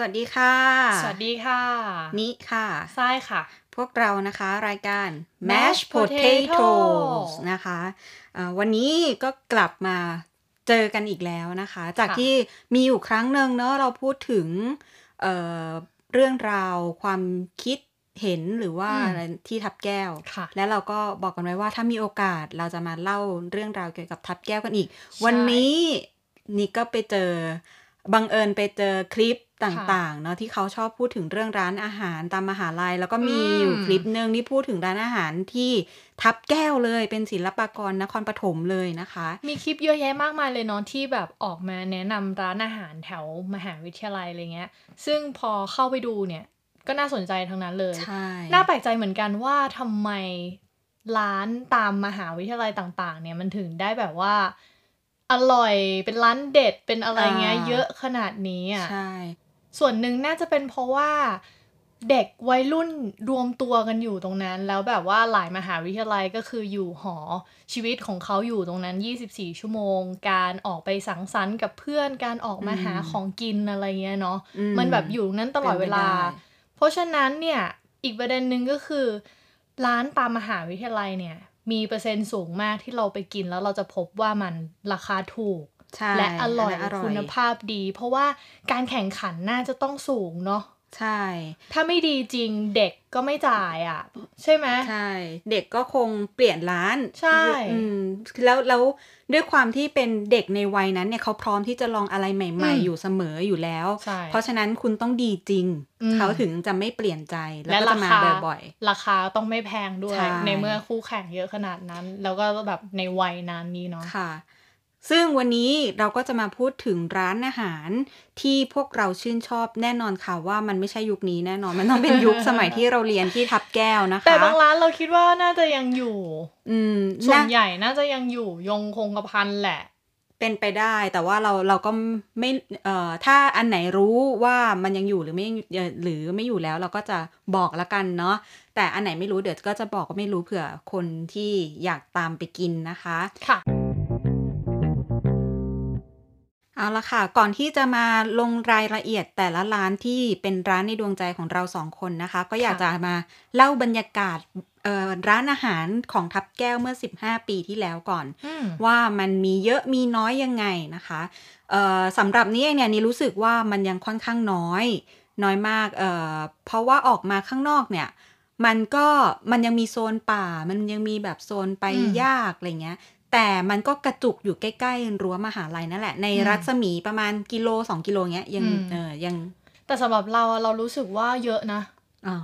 สวัสดีค่ะ สวัสดีค่ะ นิค่ะทรายค่ะ พวกเรานะคะรายการ Mash Mash Potatoes Potatoes นะคะเอ่อวันนี้ก็กลับมาเจอกันอีกแล้วนะคะ จากค่ะที่มีอยู่ครั้งหนึ่งเนอะเราพูดถึงเอ่อเรื่องราวความคิดเห็นหรือว่าอืมอะไรที่ทับแก้วค่ะและเราก็บอกกันไว้ว่าถ้ามีโอกาสเราจะมาเล่าเรื่องราวเกี่ยวกับทับแก้วกันอีกใช่วันนี้นี่ก็ไปเจอบังเอิญไปเจอคลิป ต่างๆเนาะที่เขาชอบพูดถึงเรื่องร้านอาหารตามมหาลัย แล้วก็มีอืมอยู่คลิปหนึ่งที่พูดถึงร้านอาหารที่ทับแก้วเลยเป็นศิลปากรนครปฐมเลยนะคะ มีคลิปเยอะแยะมากมายเลยเนาะที่แบบออกมาแนะนำร้านอาหารแถวมหาวิทยาลัยอะไรเงี้ย ซึ่งพอเข้าไปดูเนี่ยก็น่าสนใจทั้งนั้นเลยใช่น่าแปลกใจเหมือนกันว่าทำไมร้านตามมหาวิทยาลัยต่าง ๆ เนี่ยมันถึงได้แบบว่าอร่อยเป็นร้านเด็ดเป็นอะไรเงี้ยเยอะขนาดนี้อะใช่ ส่วนหนึ่งน่าจะเป็นเพราะว่าเด็กวัยรุ่นรวมตัวกันอยู่ตรงนั้น แล้วแบบว่าหลายมหาวิทยาลัยก็คืออยู่หอชีวิตของเขาอยู่ตรงนั้น 24 ชั่วโมง การออกไปสังสรรค์กับเพื่อนการออกมาหาของกินอะไรเงี้ยเนาะอืมันแบบอยู่นั้นตลอดเวลาป็นไปได้เพราะฉะนั้นเนี่ยอีกประเด็นหนึ่งก็คือ ร้านตามมหาวิทยาลัยเนี่ย มีเปอร์เซ็นต์สูงมากที่เราไปกินแล้วเราจะพบว่ามันราคาถูกใช่ และอร่อยนนั้นคุณภาพดี เพราะว่าการแข่งขันน่าจะต้องสูงเนาะใช่ ถ้าไม่ดีจริงเด็กก็ไม่จ่ายอะ ใช่ไหมใช่ เด็กก็คงเปลี่ยนร้าน ใช่อืมแล้วแล้วด้วยความที่เป็นเด็กในวัยนั้นเนี่ยเขาพร้อมที่จะลองอะไรใหม่ ๆ อยู่เสมออยู่แล้วใช่เพราะฉะนั้นคุณต้องดีจริงอืมเขาถึงจะไม่เปลี่ยนใจแล้วและก็ราจะมาคาบ่อยราคาต้องไม่แพงด้วยใช่ในเมื่อคู่แข่งเยอะขนาดนั้น แล้วก็แบบในวัยนั้นนี้เนาะๆค่ะ ซึ่งวันนี้เราก็จะมาพูดถึงร้านอาหารที่พวกเราชื่นชอบแน่นอนค่ะว่ามันไม่ใช่ยุคนี้แน่นอน มันต้องเป็นยุคสมัยที่เราเรียนที่ทับแก้วนะคะ แต่บางร้านเราคิดว่าน่าจะยังอยู่ อืมส่วนน่าใหญ่น่าจะยังอยู่ยงคงกระพันแหละ เป็นไปได้แต่ว่าเราเราก็ไม่เอ่อถ้าอันไหนรู้ว่ามันยังอยู่หรือไม่เอ่อหรือไม่อยู่แล้วเราก็จะบอกละกันเนาะแต่อันไหนไม่รู้เดี๋ยวก็จะบอกก็ไม่รู้เผื่อคนที่อยากตามไปกินนะคะ ค่ะ เอาละค่ะ ก่อนที่จะมาลงรายละเอียดแต่ละร้านที่เป็นร้านในดวงใจของเราสองคนนะคะ ก็อยากจะมาเล่าบรรยากาศเอ่อร้านอาหารของทับแก้วเมื่อ 15 ปีที่แล้วก่อนอืมว่ามันมีเยอะมีน้อยยังไงนะคะเอ่อสำหรับนี้เองเนี่ยนี่รู้สึกว่ามันยังค่อนข้างน้อย น้อยมากเอ่อเพราะว่าออกมาข้างนอกเนี่ย มันก็มันยังมีโซนป่า มันยังมีแบบโซนไปอืมยากอะไรเงี้ย แต่มันก็กระจุกอยู่ใกล้ๆรั้วมหาลัยนั่นแหละ ในอืมรัศมีประมาณกิโลสองกิโลเงี้ยยังอืมเออยัง แต่สำหรับเราอะเรารู้สึกว่าเยอะนะอ๋อ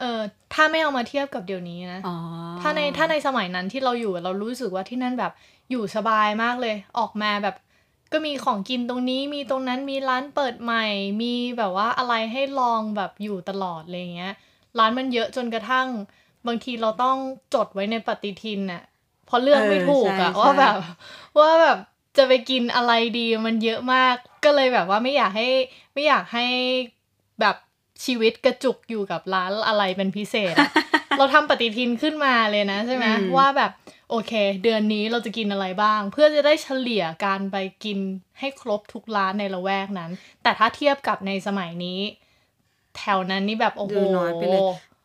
เออถ้าไม่เอามาเทียบกับเดี๋ยวนี้นะอ๋อถ้าในถ้าในสมัยนั้นที่เราอยู่เรารู้สึกว่าที่นั่นแบบอยู่สบายมากเลย ออกมาแบบก็มีของกินตรงนี้มีตรงนั้นมีร้านเปิดใหม่ มีแบบว่าอะไรให้ลองแบบอยู่ตลอดอะไรเงี้ย ร้านมันเยอะจนกระทั่ง บางทีเราต้องจดไว้ในปฏิทินน่ะ เพราะเลือกไม่ถูกอะเออใช่ว่าแบบใช่ว่าแบบจะไปกินอะไรดีมันเยอะมาก ก็เลยแบบว่าไม่อยากให้ไม่อยากให้แบบชีวิตกระจุกอยู่กับร้านอะไรเป็นพิเศษอะเราทำปฏิทินขึ้นมาเลยนะใช่ไหมอืมว่าแบบโอเค เดือนนี้เราจะกินอะไรบ้าง เพื่อจะได้เฉลี่ยการไปกินให้ครบทุกร้านในละแวกนั้น แต่ถ้าเทียบกับในสมัยนี้ แถวนั้นนี่แบบโอ้โหดูน้อยไป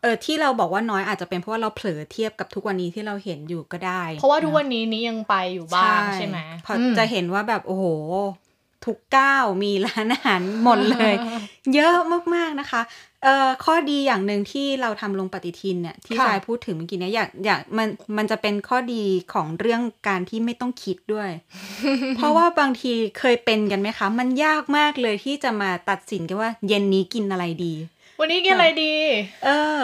เลยเออที่เราบอกว่าน้อยอาจจะเป็นเพราะว่าเราเผลอเทียบกับทุกวันนี้ที่เราเห็นอยู่ก็ได้ เพราะว่าทุกวันนี้นี้ยังไปอยู่บ้างใช่ไหมเพราะอืมจะเห็นว่าแบบโอ้โห ทุกก้าวมีร้านอาหารหมดเลย เยอะมากๆนะคะเอ่อข้อดีอย่างหนึ่งที่เราทำลงปฏิทินเนี่ยที่ค่ะชายพูดถึงเมื่อกี้เนี่ยอยากอยากมันมันจะเป็นข้อดีของเรื่องการที่ไม่ต้องคิดด้วย เพราะว่าบางทีเคยเป็นกันไหมคะ มันยากมากเลยที่จะมาตัดสินกันว่าเย็นนี้กินอะไรดี วันนี้กินอะไรดี เออ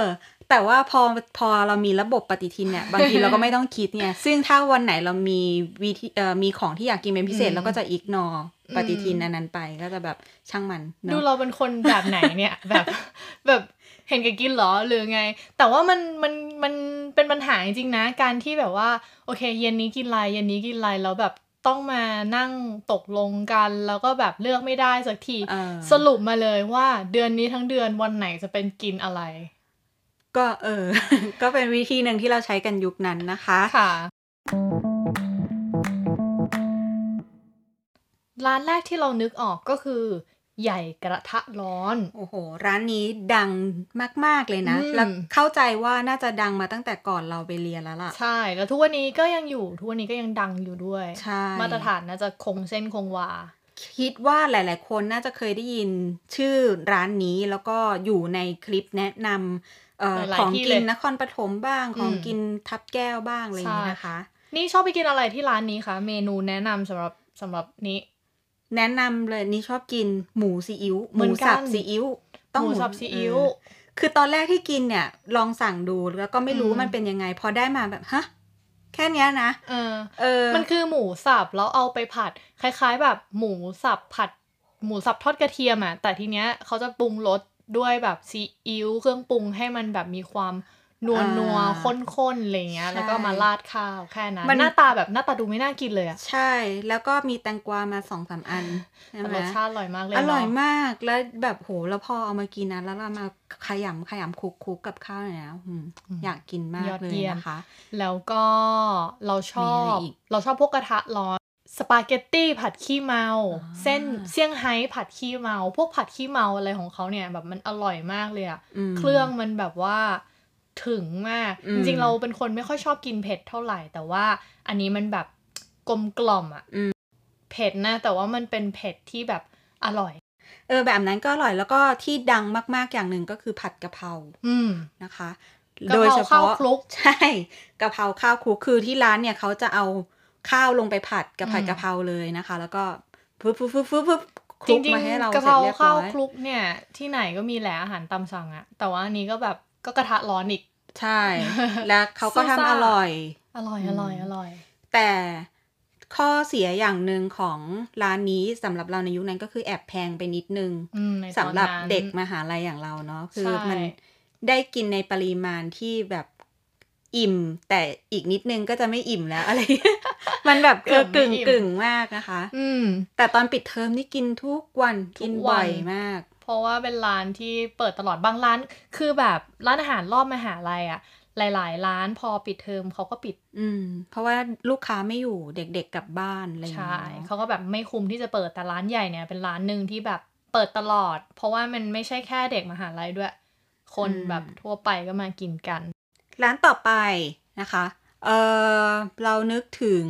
แต่ว่าพอพอเรามีระบบปฏิทินเนี่ย บางทีเราก็ไม่ต้องคิดเนี่ย ซึ่งถ้าวันไหนเรามีวิธีเอ่อมีของที่อยากกินเป็นพิเศษอืมเราก็จะอิกนออืมปฏิทินอันนั้นไปก็จะแบบช่างมันเนดูอะเราเป็นคนแบบไหนเนี่ย แบบแบบเห็นแกับกินเหรอหรือไง แต่ว่ามันมันมันเป็นปัญหาจริงๆนะ การที่แบบว่า โอเค เย็นนี้กินอะไรเย็นนี้กินอะไรแล้วแบบ ต้องมานั่งตกลงกัน แล้วก็แบบเลือกไม่ได้สักทีเออสรุปมาเลยว่าเดือนนี้ทั้งเดือนวันไหนจะเป็นกินอะไร ก็เออ ก็เป็นวิธีหนึ่งที่เราใช้กันยุคนั้นนะคะค่ะ ร้านแรกที่เรานึกออกก็คือ ใหญ่กระทะร้อน โอ้โห ร้านนี้ดังมาก ๆ เลยนะอืมแล้วเข้าใจว่าน่าจะดังมาตั้งแต่ก่อนเราไปเรียนแล้วล่ะ ใช่ แล้วทุกวันนี้ก็ยังอยู่ ทุกวันนี้ก็ยังดังอยู่ด้วย ใช่ มาตรฐานน่าจะคงเส้นคงวา คิดว่าหลาย ๆ คนน่าจะเคยได้ยินชื่อร้านนี้แล้วก็อยู่ในคลิปแนะนำเอ่อหลายๆของที่กิเลนยนครปฐมบ้าง ของอืมกินทับแก้วบ้างอะไรอย่างนี้นะคะ นี่ชอบไปกินอะไรที่ร้านนี้คะ เมนูแนะนำสำหรับสำหรับนี้ แนะนำเลยนี่ชอบกินหมูซีอิ๊วหเหมืมูอนกันสับซีอิ๊วหมูสับซีอิ๊วเออคือตอนแรกที่กินเนี่ย ลองสั่งดูแล้วก็ไม่รู้อืมมันเป็นยังไง พอได้มาแบบฮะแค่เนี้ยนะเออเออ มันคือหมูสับแล้วเอาไปผัด คล้าย ๆ แบบหมูสับผัด หมูสับทอดกระเทียมอะแต่ทีเนี้ยเขาจะปรุงรสด้วยแบบซีอิ๊วเครื่องปรุงให้มันแบบมีความ นัวนัวข้นๆอะไรเงี้ย แล้วก็มาราดข้าวแค่นั้นหน้าตาแบบหน้าตาดูไม่น่ากินเลยอะใช่ แล้วก็มีแตงกวามาสองสามอันใช่แต่ไหมรสชาติอร่อยมากเลยอร่อยเนาะมากแล้วแบบโหแล้วพอเอามากินนะแล้วเรามาขยำขยำคลุกคลุกกับข้าวเนี่ยนะอืมอยากกินมากเลยนะคะ แล้วก็เราชอมีอะไรบอีกเราชอบพวกกระทะร้อนสปาเกตตี้ผัดขี้เมาอ่าเส้นเซี่ยงไฮ้ผัดขี้เมา พวกผัดขี้เมาอะไรของเขาเนี่ยแบบมันอร่อยมากเลยอะมเครื่องมันแบบว่า ถึงมากอืจมริงๆเราเป็นคนไม่ค่อยชอบกินเผ็ดเท่าไหร่ แต่ว่าอันนี้มันแบบกลมกล่อมอะอืมเผ็ดนะ แต่ว่ามันเป็นเผ็ดที่แบบอร่อย เออแบบนั้นก็อร่อยแล้วก็ที่ดังมากๆอย่างหนึ่งก็คือผัดกะเพราอืมนะคะกะเพราโดยเฉข้าวพาะคลุกใช่กะเพราข้าวคลุกคือที่ร้านเนี่ยเขาจะเอาข้าวลงไปผัดกับผัดอืมกะเพราเลยนะคะ แล้วก็ฟึบฟึบฟึบฟึบฟึบคจลุกริงมาให้เราๆกะเสเพร็จราเรียบข้าวร้อยคลุกเนี่ย ที่ไหนก็มีแหละอาหารตามสั่งอะแต่ว่าอันนี้ก็แบบ ก็กระทะร้อนอีก ใช่ แล้วเขาก็ซูซ่าทำอร่อย อร่อยอือมร่อยอร่อย แต่ข้อเสียอย่างหนึ่งของร้านนี้สำหรับเราในยุคนั้นก็คือแอบแพงไปนิดนึงอืมในตอนสำหรับนั้นเด็กมหาลัยอย่างเราเนาะคือใช่มันได้กินในปริมาณที่แบบ อิ่ม แต่อีกนิดนึงก็จะไม่อิ่มแล้วอะไร มันแบบเออกึ่งกึ่งมากนะคะ อืม แต่ตอนปิดเทอมนี่กินทุกวันทุกกินวันบ่อยมาก เพราะว่าเป็นร้านที่เปิดตลอดบางร้าน คือแบบร้านอาหารรอบมหาลัยอะหลาย ๆ ร้านพอปิดเทอมเขาก็ปิด อืม เพราะว่าลูกค้าไม่อยู่เด็กๆกลับบ้านอะไรอย่างใช่เงี้ยเขาก็แบบไม่คุ้มที่จะเปิดแต่ร้านใหญ่เนี่ยเป็นร้านหนึ่งที่แบบเปิดตลอด เพราะว่ามันไม่ใช่แค่เด็กมหาลัยด้วย คนแบบทั่วไปก็มากินกัน ร้านต่อไปนะคะเออเรานึกถึง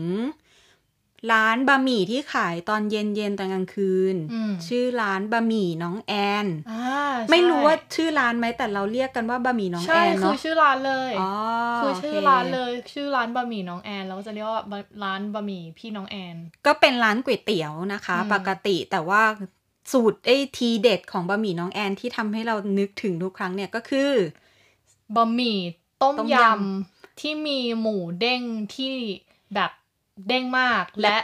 ร้านบะหมี่ที่ขายตอนเย็นๆตอนกลางคืนอืมชื่อร้านบะหมี่น้องแอนอ่าไม่รู้ใช่ว่าชื่อร้านไหมแต่เราเรียกกันว่าบะหมี่น้องแอใช่นคืเนาะอชื่อร้านเลยอ๋อคือโอชื่อเคร้านเลย ชื่อร้านบะหมี่น้องแอนเราก็จะเรียกว่าบะร้านบะหมี่พี่น้องแอน ก็เป็นร้านก๋วยเตี๋ยวนะคะอืมปกติแต่ว่าสูตรไอ้ทีเด็ดของบะหมี่น้องแอนที่ทำให้เรานึกถึงทุกครั้งเนี่ยก็คือบะหมี่ ต้มต้มยยำที่มีหมูเด้งที่แบบเด้งมาก และ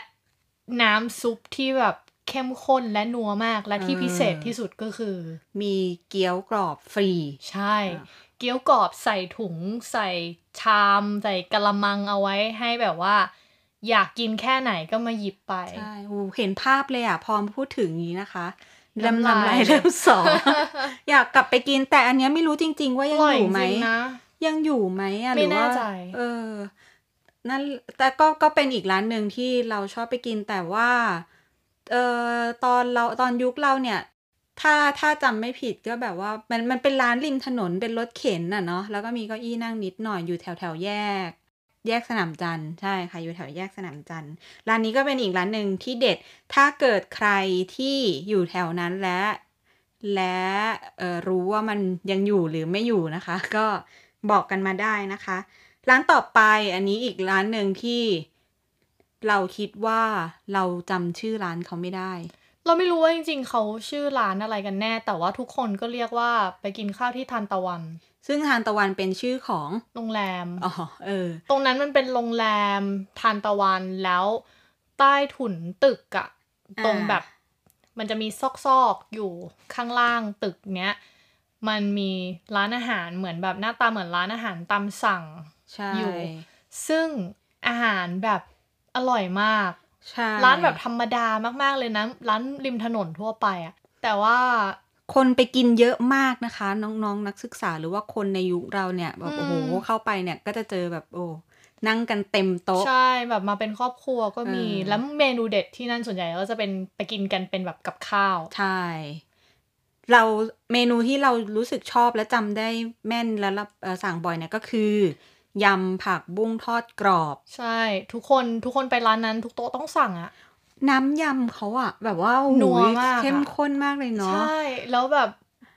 น้ำซุปที่แบบเข้มข้นและนัวมากและที่พิเศษที่สุดก็คือ มีเกี๊ยวกรอบฟรี ใช่อะเกี๊ยวกรอบใส่ถุง ใส่ชาม ใส่กะละมังเอาไว้ให้แบบว่า อยากกินแค่ไหนก็มาหยิบไปใช่โอ้เห็นภาพเลยอะ พอพูดถึงอย่างนี้นะคะน้ำลำลายลายเริ่มสออยากกลับไปกินแต่อันเนี้ยไม่รู้จริง ๆ ว่าอยังร่อยอจยู่ไหมริงๆนะ ยังอยู่ไหมอะหไม่รือว่าแน่ใจเออนั่นแต่ก็ก็เป็นอีกร้านหนึ่งที่เราชอบไปกินแต่ว่าเออตอนเราตอนยุคเราเนี่ย ถ้าถ้าจำไม่ผิดก็แบบว่า มันมันเป็นร้านริมถนนเป็นรถเข็นน่ะเนาะแล้วก็มีเก้าอี้นั่งนิดหน่อยอยู่แถวแถวแยก แยกสนามจันทร์ใช่ค่ะอยู่แถวแยกสนามจันทร์ร้านนี้ก็เป็นอีกร้านหนึ่งที่เด็ด ถ้าเกิดใครที่อยู่แถวนั้นและและเอ่อรู้ว่ามันยังอยู่หรือไม่อยู่นะคะ ก็ บอกกันมาได้นะคะ ร้านต่อไปอันนี้อีกร้านหนึ่งที่เราคิดว่าเราจำชื่อร้านเขาไม่ได้ เราไม่รู้ว่าจริงๆ เขาชื่อร้านอะไรกันแน่ แต่ว่าทุกคนก็เรียกว่าไปกินข้าวที่ทานตะวัน ซึ่งทานตะวันเป็นชื่อของโรงแรมอ๋อเออ ตรงนั้นมันเป็นโรงแรมทานตะวันแล้วใต้ถุนตึกอะอ่าตรงแบบ มันจะมีซอกๆอยู่ข้างล่างตึกเนี้ย มันมีร้านอาหารเหมือนแบบหน้าตาเหมือนร้านอาหารตามสั่งใช่อยู่ ซึ่งอาหารแบบอร่อยมากใช่ร้านแบบธรรมดามากๆเลยนะ ร้านริมถนนทั่วไปอะแต่ว่าคนไปกินเยอะมากนะคะ น้องๆนนักศึกษาหรือว่าคนในยุคเราเนี่ยแบบอืมโอ้โหเข้าไปเนี่ยก็จะเจอแบบโอ้นั่งกันเต็มโต๊ะ ใช่แบบมาเป็นครอบครัวก็มีเออแล้วเมนูเด็ดที่นั่นส่วนใหญ่ก็จะเป็นไปกินกันเป็นแบบกับข้าว ใช่ เราเมนูที่เรารู้สึกชอบและจำได้แม่นและรับเอ่อสั่งบ่อยเนี่ยก็คือยำผักบุ้งทอดกรอบ ใช่ ทุกคนทุกคนไปร้านนั้น ทุกโต๊ะต้องสั่งอะน้ำยำเขาอะแบบว่าโอ้โหนัวมากอะเข้มข้นมากเลยเนาะใช่ แล้วแบบ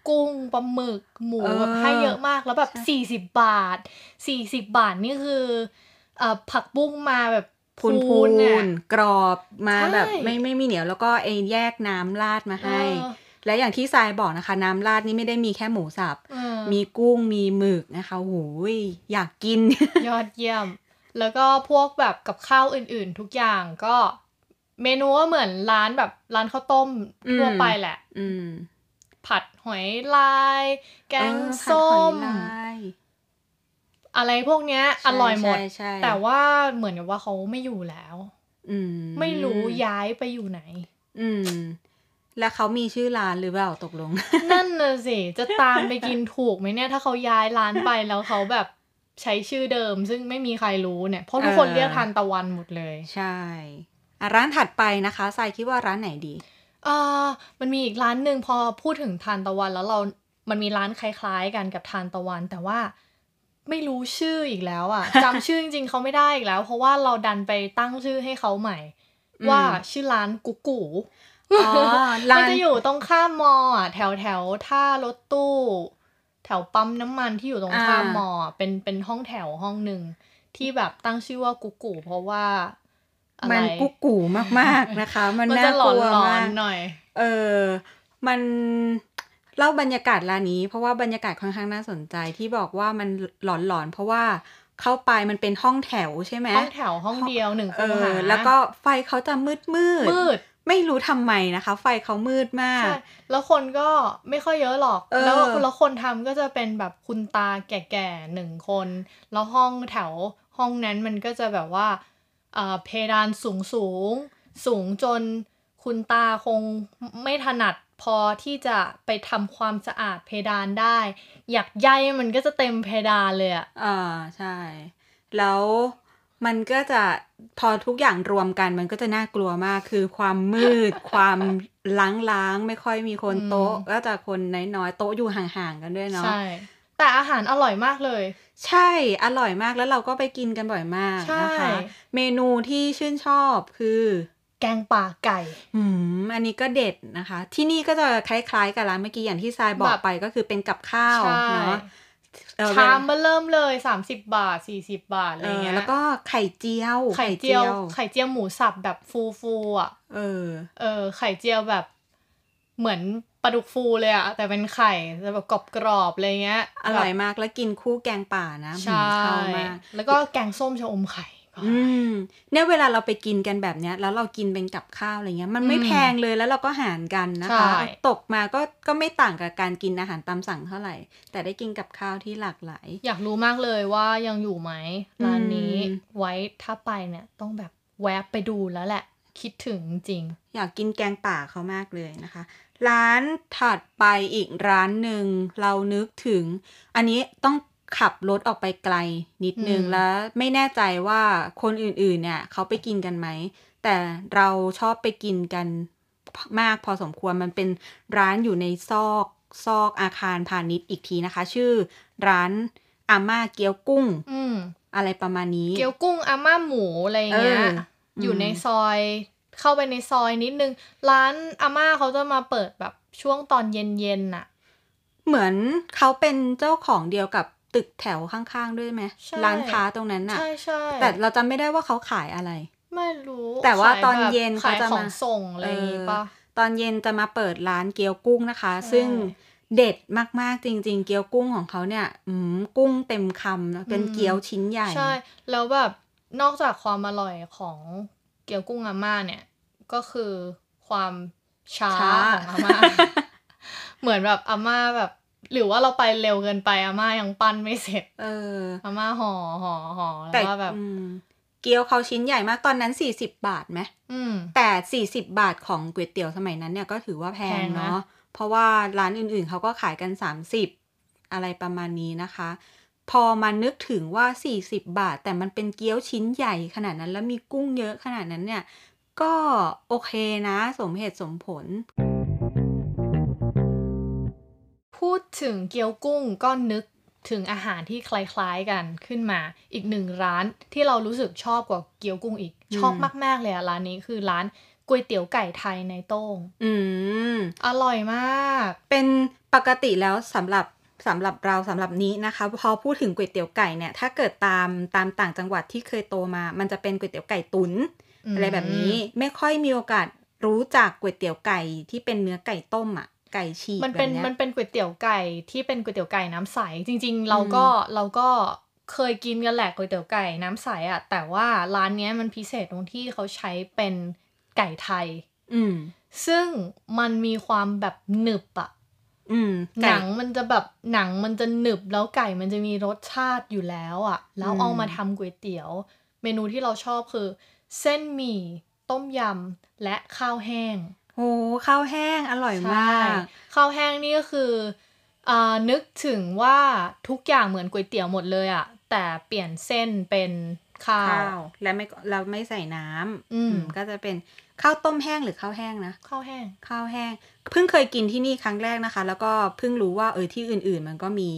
กุ้งปลาหมึกหมูเออแบบให้เยอะมากแล้วแบบใช่สี่สิบบาทสี่สิบบาทนี่คือเอ่อผักบุ้งมาแบบพูนพูพูนเนี่ยนกรอบมาใช่แบบไม่ไม่มีเหนียวแล้วก็ไอ้แยกน้ำราดมาให้เออ และอย่างที่ทรายบอกนะคะ น้ำราดนี่ไม่ได้มีแค่หมูสับเออมีกุ้งมีหมึกนะคะโหยอยากกิน ยอดเยี่ยม แล้วก็พวกแบบกับข้าวอื่นๆ ทุกอย่างก็เมนูก็เหมือนร้านแบบร้านข้าวต้มทั่วอืมไปแหละ อืมผัดหอยลาย แกงเออผัดส้หอยมลายอะไรพวกเนี้ยใช่อร่อยหมดใช่ใช่แต่ว่าเหมือนกับว่าเขาไม่อยู่แล้ว อืมไม่รู้ย้ายไปอยู่ไหน อืม แล้วเขามีชื่อร้านหรือเปล่าตกลง นั่นน่ะสิ จะตามไปกินถูกไหมเนี่ย ถ้าเขาย้ายร้านไปแล้วเขาแบบใช้ชื่อเดิม ซึ่งไม่มีใครรู้เนี่ย เพราะทุกคนเออเรียกทานตะวันหมดเลย ใช่อะร้านถัดไปนะคะทรายคิดว่าร้านไหนดีอ่ามันมีอีกร้านหนึ่งพอพูดถึงทานตะวันแล้วเรา มันมีร้านคล้ายๆกันกับทานตะวัน แต่ว่าไม่รู้ชื่ออีกแล้วอะจำชื่อจริงๆเขาไม่ได้อีกแล้ว เพราะว่าเราดันไปตั้งชื่อให้เขาใหม่อืมว่าชื่อร้านกุ๊กกู อ๋อร้ามันนจะอยู่ตรงข้ามมออะแถวแถวท่ารถตู้ แถวปั๊มน้ำมันที่อยู่ตรงข้ามอ่ามมออะเป็นเป็นห้องแถวห้องหนึ่งที่แบบตั้งชื่อว่ากุ๊กกูเพราะว่าอะไรมันกุ๊กกูมากๆนะคะ มันมันน่าจะหลกอนลัวหลอมานกหน่อย เออ มันเล่าบรรยากาศร้านนี้ เพราะว่าบรรยากาศค่อนข้างน่าสนใจที่บอกว่ามันหลอนๆเพราะว่าเข้าไปมันเป็นห้องแถวใช่ไหมห้องแถวห้องเดียวหนึ่งเอคูหาอแล้วก็ไฟเขาจะมืดมืดมืด ไม่รู้ทำไมนะคะ ไฟเขามืดมากใช่แล้วคนก็ไม่ค่อยเยอะหรอกเออแล้วแล้วคนทำก็จะเป็นแบบคุณตาแก่ๆหนึ่งคน แล้วห้องแถวห้องนั้นมันก็จะแบบว่าเอ่อเพดานสูงสูงสูงจนคุณตาคงไม่ถนัดพอที่จะไปทำความสะอาดเพดานได้ อยากใยมันก็จะเต็มเพดานเลยอะอ่าใช่ แล้ว มันก็จะพอทุกอย่างรวมกันมันก็จะน่ากลัวมากคือความมืด ความล้างๆ ไม่ค่อยมีคนโต๊ะ ก็จะคนน้อยๆ โต๊ะอยู่ห่างๆ กันด้วยเนาะใช่ แต่อาหารอร่อยมากเลย ใช่อร่อยมากแล้วเราก็ไปกินกันบ่อยมากใช่นะคะ เมนูที่ชื่นชอบคือ แกงป่าไก่หืมอันนี้ก็เด็ดนะคะ ที่นี่ก็จะคล้ายๆ กับร้านเมื่อกี้อย่างที่ทรายบอกแบบไปก็คือเป็นกับข้าวใช่เนาะเออ ชามมาเริ่มเลยสามสิบบาทสี่สิบบาทอะไรเออเงี้ยแล้วก็ไข่เจียว ไข่เจียว ไข่เจียวหมูสับแบบฟูฟูๆอะ เออ เออ ไข่เจียวแบบเหมือนปลาดุกฟูเลยอะแต่เป็นไข่แต่แบบกรอบๆอะไรเงี้ยอร่อยมากแล้วกินคู่แกงป่านะใช่หืมเข้ามากแล้วก็แกงส้มชะอมไข่ก็ อืมเนี่ยเวลาเราไปกินกันแบบเนี้ย แล้วเรากินเป็นกับข้าวอะไรเงี้ย มันไม่อืมแพงเลยแล้วเราก็หารกันนะคะใช่ตกมาก็ก็ไม่ต่างกับการกินอาหารตามสั่งเท่าไหร่ แต่ได้กินกับข้าวที่หลากหลาย อยากรู้มากเลยว่ายังอยู่ไหมร้านนี้อืมไว้ถ้าไปเนี่ยต้องแบบแวะไปดูแล้วแหละ คิดถึงจริง อยากกินแกงป่าเขามากเลยนะคะ ร้านถัดไปอีกร้านหนึ่งเรานึกถึง อันนี้ต้อง ขับรถออกไปไกลนิดนึงอืมแล้วไม่แน่ใจว่าคนอื่นๆ เนี่ย เขาไปกินกันไหม แต่เราชอบไปกินกันมากพอสมควรมันเป็นร้านอยู่ในซอกซอกอาคารพาณิชย์อีกทีนะคะ ชื่อ ร้านอาม่าเกี๊ยวกุ้งอืมอะไรประมาณนี้ เกี๊ยวกุ้งอาม่าหมูอะไรอย่างเงี้ยเอออยู่อืมในซอยเข้าไปในซอยนิดนึง ร้านอาม่าเขาจะมาเปิดแบบช่วงตอนเย็นๆน่ะ เหมือนเขาเป็นเจ้าของเดียวกับ ตึกแถวข้างๆด้วยไหมใช่ร้านค้าตรงนั้นน่ะ ใช่ใช่แต่เราจำไม่ได้ว่าเขาขายอะไร ไม่รู้ แต่ว่าขยตอนแบบเย็นเขาขายจะขอมางส่งอะไรอย่างงี้ปะเออตอนเย็นจะมาเปิดร้านเกี๊ยวกุ้งนะคะใช่ซึ่งเด็ดมาก ๆ จริง ๆ เกี๊ยวกุ้งของเขาเนี่ยอืมกุ้งเต็มคำนะเป็นเกี๊ยวชิ้นใหญ่ ใช่ แล้วแบบนอกจากความอร่อยของเกี๊ยวกุ้งอาม่าเนี่ย ก็คือความช้าช้าของอาม่าเหมือนแบบอาม่าแบบ หรือว่าเราไปเร็วเกินไปอาม่ายังปั้นไม่เสร็จ เอออาม่าห่อห่อห่อแต่แล้วก็แบบอืมเกี๊ยวเขาชิ้นใหญ่มากตอนนั้นสี่สิบบาทไหมอืมแต่สี่สิบบาทของก๋วยเตี๋ยวสมัยนั้นเนี่ยก็ถือว่าแพงแพงนะเนาะเพราะว่าร้านอื่นๆเขาก็ขายกันสามสิบอะไรประมาณนี้นะคะ พอมานึกถึงว่า 40 บาท แต่มันเป็นเกี๊ยวชิ้นใหญ่ขนาดนั้นแล้วมีกุ้งเยอะขนาดนั้นเนี่ย ก็โอเคนะ สมเหตุสมผล พูดถึงเกี๊ยวกุ้งก็นึกถึงอาหารที่คล้ายๆกันขึ้นมา อีกหนึ่งร้านที่เรารู้สึกชอบกว่าเกี๊ยวกุ้งอีกอืมชอบมากๆเลยอะร้านนี้คือร้านก๋วยเตี๋ยวไก่ไทยในโต้ง อืม อร่อยมาก เป็นปกติแล้วสำหรับสำหรับเราสำหรับนี้นะคะ พอพูดถึงก๋วยเตี๋ยวไก่เนี่ย ถ้าเกิดตามตามต่างจังหวัดที่เคยโตมา มันจะเป็นก๋วยเตี๋ยวไก่ตุนอืมอะไรแบบนี้ ไม่ค่อยมีโอกาสรู้จักก๋วยเตี๋ยวไก่ที่เป็นเนื้อไก่ต้มอะ ไก่ฉีกมันแบเป็นบเนี้ยมันเป็นก๋วยเตี๋ยวไก่ที่เป็นก๋วยเตี๋ยวไก่น้ำใสจริง ๆ เราก็เราก็เคยกินกันแหละก๋วยเตี๋ยวไก่น้ำใสอะแต่ว่าร้านเนี้ยมันพิเศษตรงที่เขาใช้เป็นไก่ไทย อืม ซึ่งมันมีความแบบหนึบอะอืมหไก่นังมันจะแบบหนังมันจะหนึบแล้วไก่มันจะมีรสชาติอยู่แล้วอะแล้วอืมเอามาทำก๋วยเตี๋ยว เมนูที่เราชอบคือ เส้นหมี่ ต้มยำและข้าวแห้ง โอ้ข้าวแห้งอร่อยมากใช่ข้าวแห้งนี่ก็คืออ่านึกถึงว่าทุกอย่างเหมือนก๋วยเตี๋ยวหมดเลยอะแต่เปลี่ยนเส้นเป็นข้าวข้าวและไม่เราไม่ใส่น้ำอืมก็จะเป็นข้าวต้มแห้งหรือข้าวแห้งนะข้าวแห้งข้าวแห้ง เพิ่งเคยกินที่นี่ครั้งแรกนะคะ แล้วก็เพิ่งรู้ว่าเออที่อื่น ๆ มันก็มี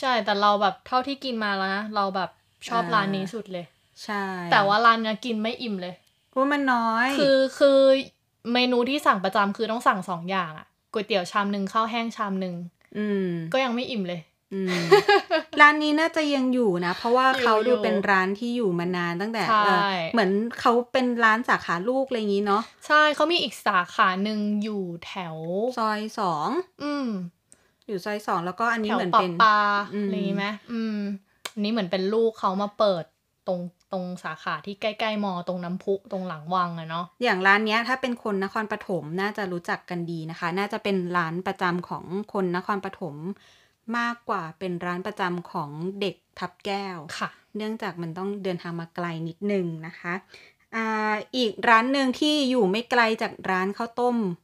ใช่แต่เราแบบเท่าที่กินมาแล้วนะเราแบบชอบอ่าร้านนี้สุดเลย ใช่ แต่ว่าร้านเนี้ยกินไม่อิ่มเลยเพราะมันน้อย คือคือ เมนูที่สั่งประจำคือต้องสั่งสองอย่างอะก๋วยเตี๋ยวชามหนึ่งข้าวแห้งชามหนึ่งอืมก็ยังไม่อิ่มเลยอืมร้านนี้น่าจะยังอยู่นะ เพราะว่าอยู่เขาดูอยู่เป็นร้านที่อยู่มานานตั้งแต่ใช่เออเหมือนเขาเป็นร้านสาขาลูกอะไรอย่างนี้เนาะใช่เขามีอีกสาขาหนึ่งอยู่แถวซอยสองอืม อยู่ซอยสองแล้วก็อันนี้แถวเหมือนปะเป็นปาอืมอะไรอย่างงี้ไหมอืมอันนี้เหมือนเป็นลูกเขามาเปิดตรง ตรงสาขาที่ใกล้ๆมอตรงน้ำพุตรงหลังวังอะเนาะอย่างร้านเนี้ยถ้าเป็นคนนครปฐมน่าจะรู้จักกันดีนะคะ น่าจะเป็นร้านประจำของคนนครปฐมมากกว่าเป็นร้านประจำของเด็กทับแก้วค่ะ เนื่องจากมันต้องเดินทางมาไกลนิดนึงนะคะอ่าอีกร้านหนึ่งที่อยู่ไม่ไกลจากร้านข้าวต้มเออ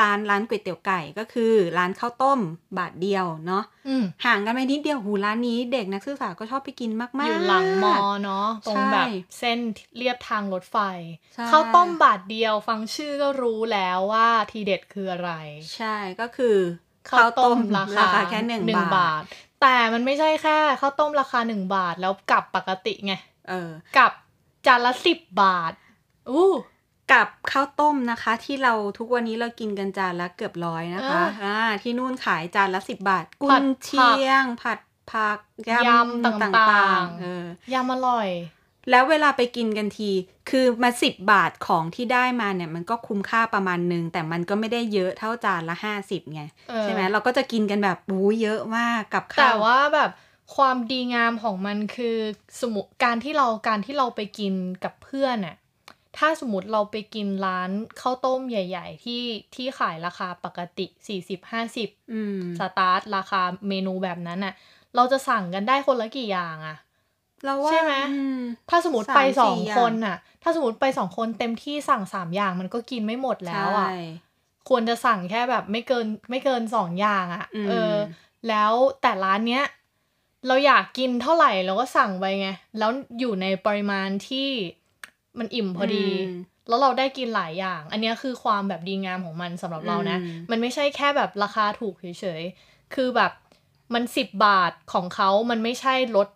ร้านร้านก๋วยเตี๋ยวไก่ก็คือ ร้านข้าวต้มบาทเดียวเนาะอืมห่างกันไปนิดเดียวหูร้านนี้เด็กนักศึกษาก็ชอบไปกินมากๆ อยู่หลังมอเนาะตรงใช่แบบเส้นเรียบทางรถไฟใช่ข้าวต้มบาทเดียวฟังชื่อก็รู้แล้วว่าทีเด็ดคืออะไร ใช่ก็คือข้าวต้มราคาแค่หนึ่งหนึ่งบาบาททแต่มันไม่ใช่แค่ข้าวต้มราคาหนึ่งบาทแล้วกลับปกติไงเออกับจานละสิบบาทอู้ กับข้าวต้มนะคะ ที่เราทุกวันนี้เรากินกันจานละเกือบร้อยนะคะอ่าอ่าที่นู่นขายจานละสิบบาท กุผัดนผักเชียง ผัดผักยยำำต่ต่าางงๆๆเออยำอร่อย แล้วเวลาไปกินกันที คือมาสิบบาทของที่ได้มาเนี่ย มันก็คุ้มค่าประมาณนึง แต่มันก็ไม่ได้เยอะเท่าจานละห้าสิบไงเออใช่ไหมเราก็จะกินกันแบบอู้เยอะมากกับข้าวแต่ว่าแบบความดีงามของมันคือสมมติการที่เราการที่เราไปกินกับเพื่อนน่ะ ถ้าสมมติเราไปกินร้านข้าวต้มใหญ่ ๆ ที่ที่ขายราคาปกติ 40-50อืมสตาร์ทราคาเมนูแบบนั้นน่ะเราจะสั่งกันได้คนละกี่อย่างอะเราว่าใช่ไหมอืมถ้าสมมติสามไปสสี่องอย่างคนน่ะ ถ้าสมมติไปสองคนเต็มที่สั่งสามอย่างมันก็กินไม่หมดแล้วอะใช่ควรจะสั่งแค่แบบไม่เกินไม่เกินสองอย่างอะอืมเออ แล้วแต่ร้านเนี้ย เราอยากกินเท่าไหร่เราก็สั่งไปไง แล้วอยู่ในปริมาณที่ มันอิ่มพอดีอืมแล้วเราได้กินหลายอย่าง อันเนี้ยคือความแบบดีงามของมันสำหรับเรานะอืมมันไม่ใช่แค่แบบราคาถูกเฉยๆ คือแบบมันสิบบาทของเขา มันไม่ใช่ลด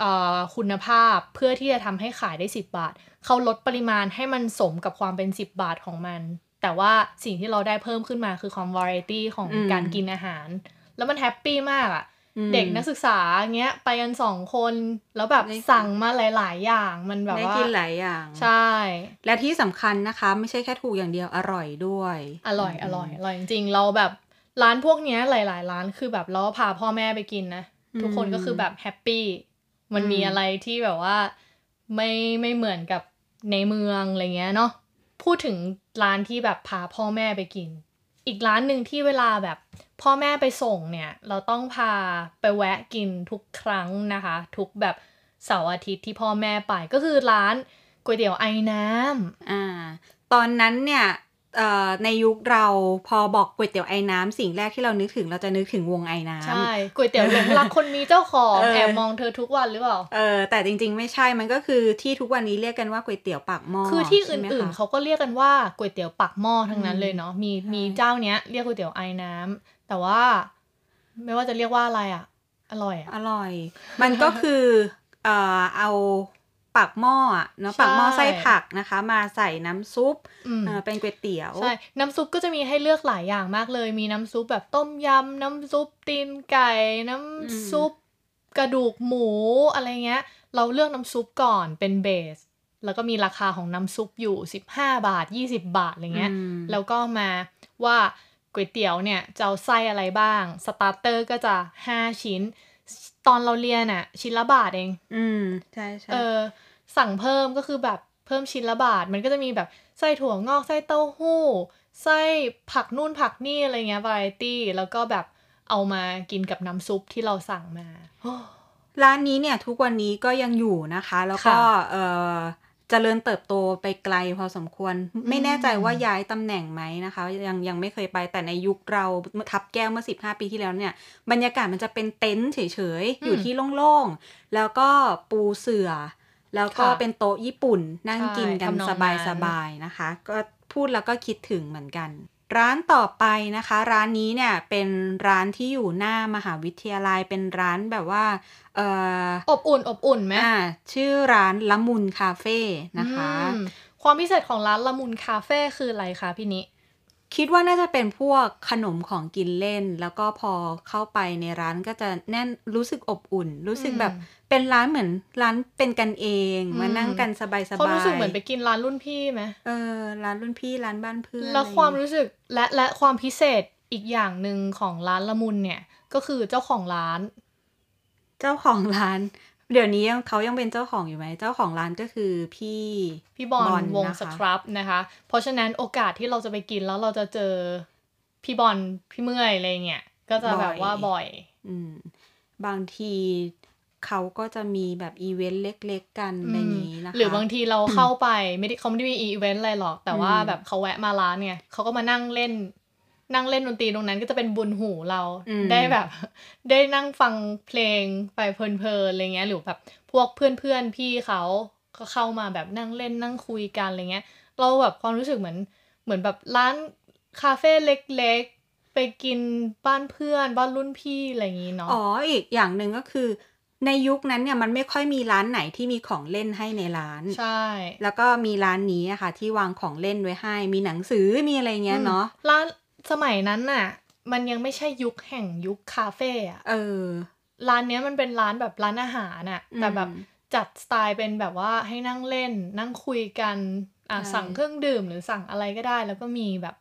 เอ่อคุณภาพเพื่อที่จะทำให้ขายได้สิบบาท เขาลดปริมาณให้มันสมกับความเป็นสิบบาทของมัน แต่ว่าสิ่งที่เราได้เพิ่มขึ้นมาคือความวาไรตี้ของอืมการกินอาหาร แล้วมันแฮปปี้มากอะอืม เด็กนักศึกษาเงี้ยไปกันสองคนแล้วแบบได้กินสั่งมาหลาย ๆ อย่างมันแบบได้ว่ากินหลายอย่าง ใช่ และที่สำคัญนะคะ ไม่ใช่แค่ถูกอย่างเดียวอร่อยด้วย อร่อยอร่อยอร่อยจริงๆเราแบบร้านพวกเนี้ยหลาย ๆ ร้านคือแบบเราก็พาพ่อแม่ไปกินนะ ทุกคนก็คือแบบแฮปปี้มันมีอะไรที่แบบว่าไม่ไม่เหมือนกับในเมืองอะไรเงี้ยเนาะพูดถึงร้านที่แบบพาพ่อแม่ไปกิน อีกร้านหนึ่งที่เวลาแบบ พ่อแม่ไปส่งเนี่ย เราต้องพาไปแวะกินทุกครั้งนะคะ ทุกแบบเสาร์อาทิตย์ที่พ่อแม่ไปก็คือร้านก๋วยเตี๋ยวไอ้น้ำอ่า ตอนนั้นเนี่ย ในยุคเราพอบอกก๋วยเตี๋ยวไอ้น้ำสิ่งแรกที่เรานึกถึงเราจะนึกถึงวงไอ้น้ำใช่ก๋วยเตี๋ยวหลงรักคนมีเจ้าของเออแอบมองเธอทุกวันหรือเปล่าเออแต่จริง ๆ ไม่ใช่มันก็คือที่ทุกวันนี้เรียกกันว่าก๋วยเตี๋ยวปากหม้อคือที่อใช่ไหมื่นคะๆเขาก็เรียกกันว่าก๋วยเตี๋ยวปักหม้อทั้งนั้นอืมเลยเนาะมีใช่มีเจ้าเนี้ยเรียกก๋วยเตี๋ยวไอ้น้ำแต่ว่า ไม่ว่าจะเรียกว่าอะไรอะ อร่อยอะอร่อย มันก็คือเอ่อเอา ปากหม้ออะเนาะใช่ปากหม้อไส้ผักนะคะ มาใส่น้ำซุปอืมเอ่อเป็นก๋วยเตี๋ยวใช่น้ำซุปก็จะมีให้เลือกหลายอย่างมากเลย มีน้ำซุปแบบต้มยำน้ำซุปตีนไก่ น้ำซุปกระดูกหมูอะไรเงี้ย เราเลือกน้ำซุปก่อนเป็นเบส แล้วก็มีราคาของน้ำซุปอยู่ 15 บาท 20 บาทอะไรเงี้ยอืมแล้วก็มาว่าก๋วยเตี๋ยวเนี่ยจะเอาไส้อะไรบ้างสตาร์เตอร์ก็จะ 5 ชิ้น ตอนเราเรียนอะชิ้นละบาทเอง อืมใช่ใช่เออสั่งเพิ่มก็คือแบบเพิ่มชิ้นละบาท มันก็จะมีแบบไส้ถั่วงอกไส้เต้าหู้ไส้ผักนู่นผักนี่อะไรเงี้ยวาไรตี้แล้วก็แบบเอามากินกับน้ำซุปที่เราสั่งมาโอ้ร้านนี้เนี่ยทุกวันนี้ก็ยังอยู่นะคะ แล้วก็ค่ะเอ่อ เจริญเติบโตไปไกลพอสมควร ไม่แน่ใจว่าย้ายตำแหน่งไหมนะคะ ยังยังไม่เคยไปแต่ในยุคเราทับแก้วเมื่อ 15 ปีที่แล้วเนี่ย บรรยากาศมันจะเป็นเต็นท์เฉยๆ อยู่ที่โล่งๆ แล้วก็ปูเสื่อ แล้วก็ค่ะเป็นโต๊ะญี่ปุ่นนั่งใช่กินกันทำนองสนั้นบายๆนะคะ ก็พูดแล้วก็คิดถึงเหมือนกัน ร้านต่อไปนะคะ ร้านนี้เนี่ยเป็นร้านที่อยู่หน้ามหาวิทยาลัยเป็นร้านแบบว่าเอ่ออบอุ่นอบอุ่นไหมอ่าชื่อร้านละมุนคาเฟ่นะคะอืมความพิเศษของร้านละมุนคาเฟ่คืออะไรคะพี่นิคิดว่าน่าจะเป็นพวกขนมของกินเล่น แล้วก็พอเข้าไปในร้านก็จะแน่นรู้สึกอบอุ่น รู้สึกแบบ เป็นร้านเหมือนร้านเป็นกันเองอืมมานั่งกันสบายๆเขารู้สึกเหมือนไปกินร้านรุ่นพี่ไหมเออร้านรุ่นพี่ร้านบ้านเพื่อนแล้วอะไรความอย่างเงี้ยรู้สึกและและความพิเศษอีกอย่างหนึ่งของร้านละมุนเนี่ย ก็คือเจ้าของร้าน เจ้าของร้าน เดี๋ยวนี้ยังเขายังเป็นเจ้าของอยู่ไหมเจ้าของร้านก็คือพี่พี่บอลบอลวงนะคะสครับนะคะ เพราะฉะนั้นโอกาสที่เราจะไปกินแล้วเราจะเจอพี่บอลพี่เมื่อยอะไรเงี้ยก็จะแบบว่าบ่อย อืมบางที เขาก็จะมีแบบอีเวนต์เล็ก ๆ กันอะไรอย่างนี้นะคะหรือบางทีเราเข้าไปไม่ได้เขาไม่ได้มีอีเวนต์อะไรหรอก แต่ว่าอืมแบบเขาแวะมาร้านเนี่ยเขาก็มานั่งเล่น นั่งเล่นดนตรีตรงนั้นก็จะเป็นบุญหูเราอืมได้แบบ ได้นั่งฟังเพลงไปเพลินๆอะไรเงี้ยหรือแบบพวกเพื่อนๆพี่เขาก็เข้ามาแบบนั่งเล่นนั่งคุยกันอะไรเงี้ย เราแบบความรู้สึกเหมือนเหมือนแบบร้านคาเฟ่เล็กๆ ไปกินบ้านเพื่อนบ้านรุ่นพี่อะไรอย่างงี้เนาะอ๋ออีกอย่างหนึ่งก็คือ ในยุคนั้นเนี่ยมันไม่ค่อยมีร้านไหนที่มีของเล่นให้ในร้าน ใช่ แล้วก็มีร้านนี้อะค่ะ ที่วางของเล่นไว้ให้ มีหนังสือมีอะไรเงี้ยเนาะร้านสมัยนั้นน่ะ มันยังไม่ใช่ยุคแห่งยุคคาเฟ่อะเออ ร้านเนี้ยมันเป็นร้านแบบร้านอาหารน่ะอืมแต่แบบจัดสไตล์เป็นแบบว่าให้นั่งเล่น นั่งคุยกันอะใช่สั่งเครื่องดื่มหรือสั่งอะไรก็ได้ แล้วก็มีแบบ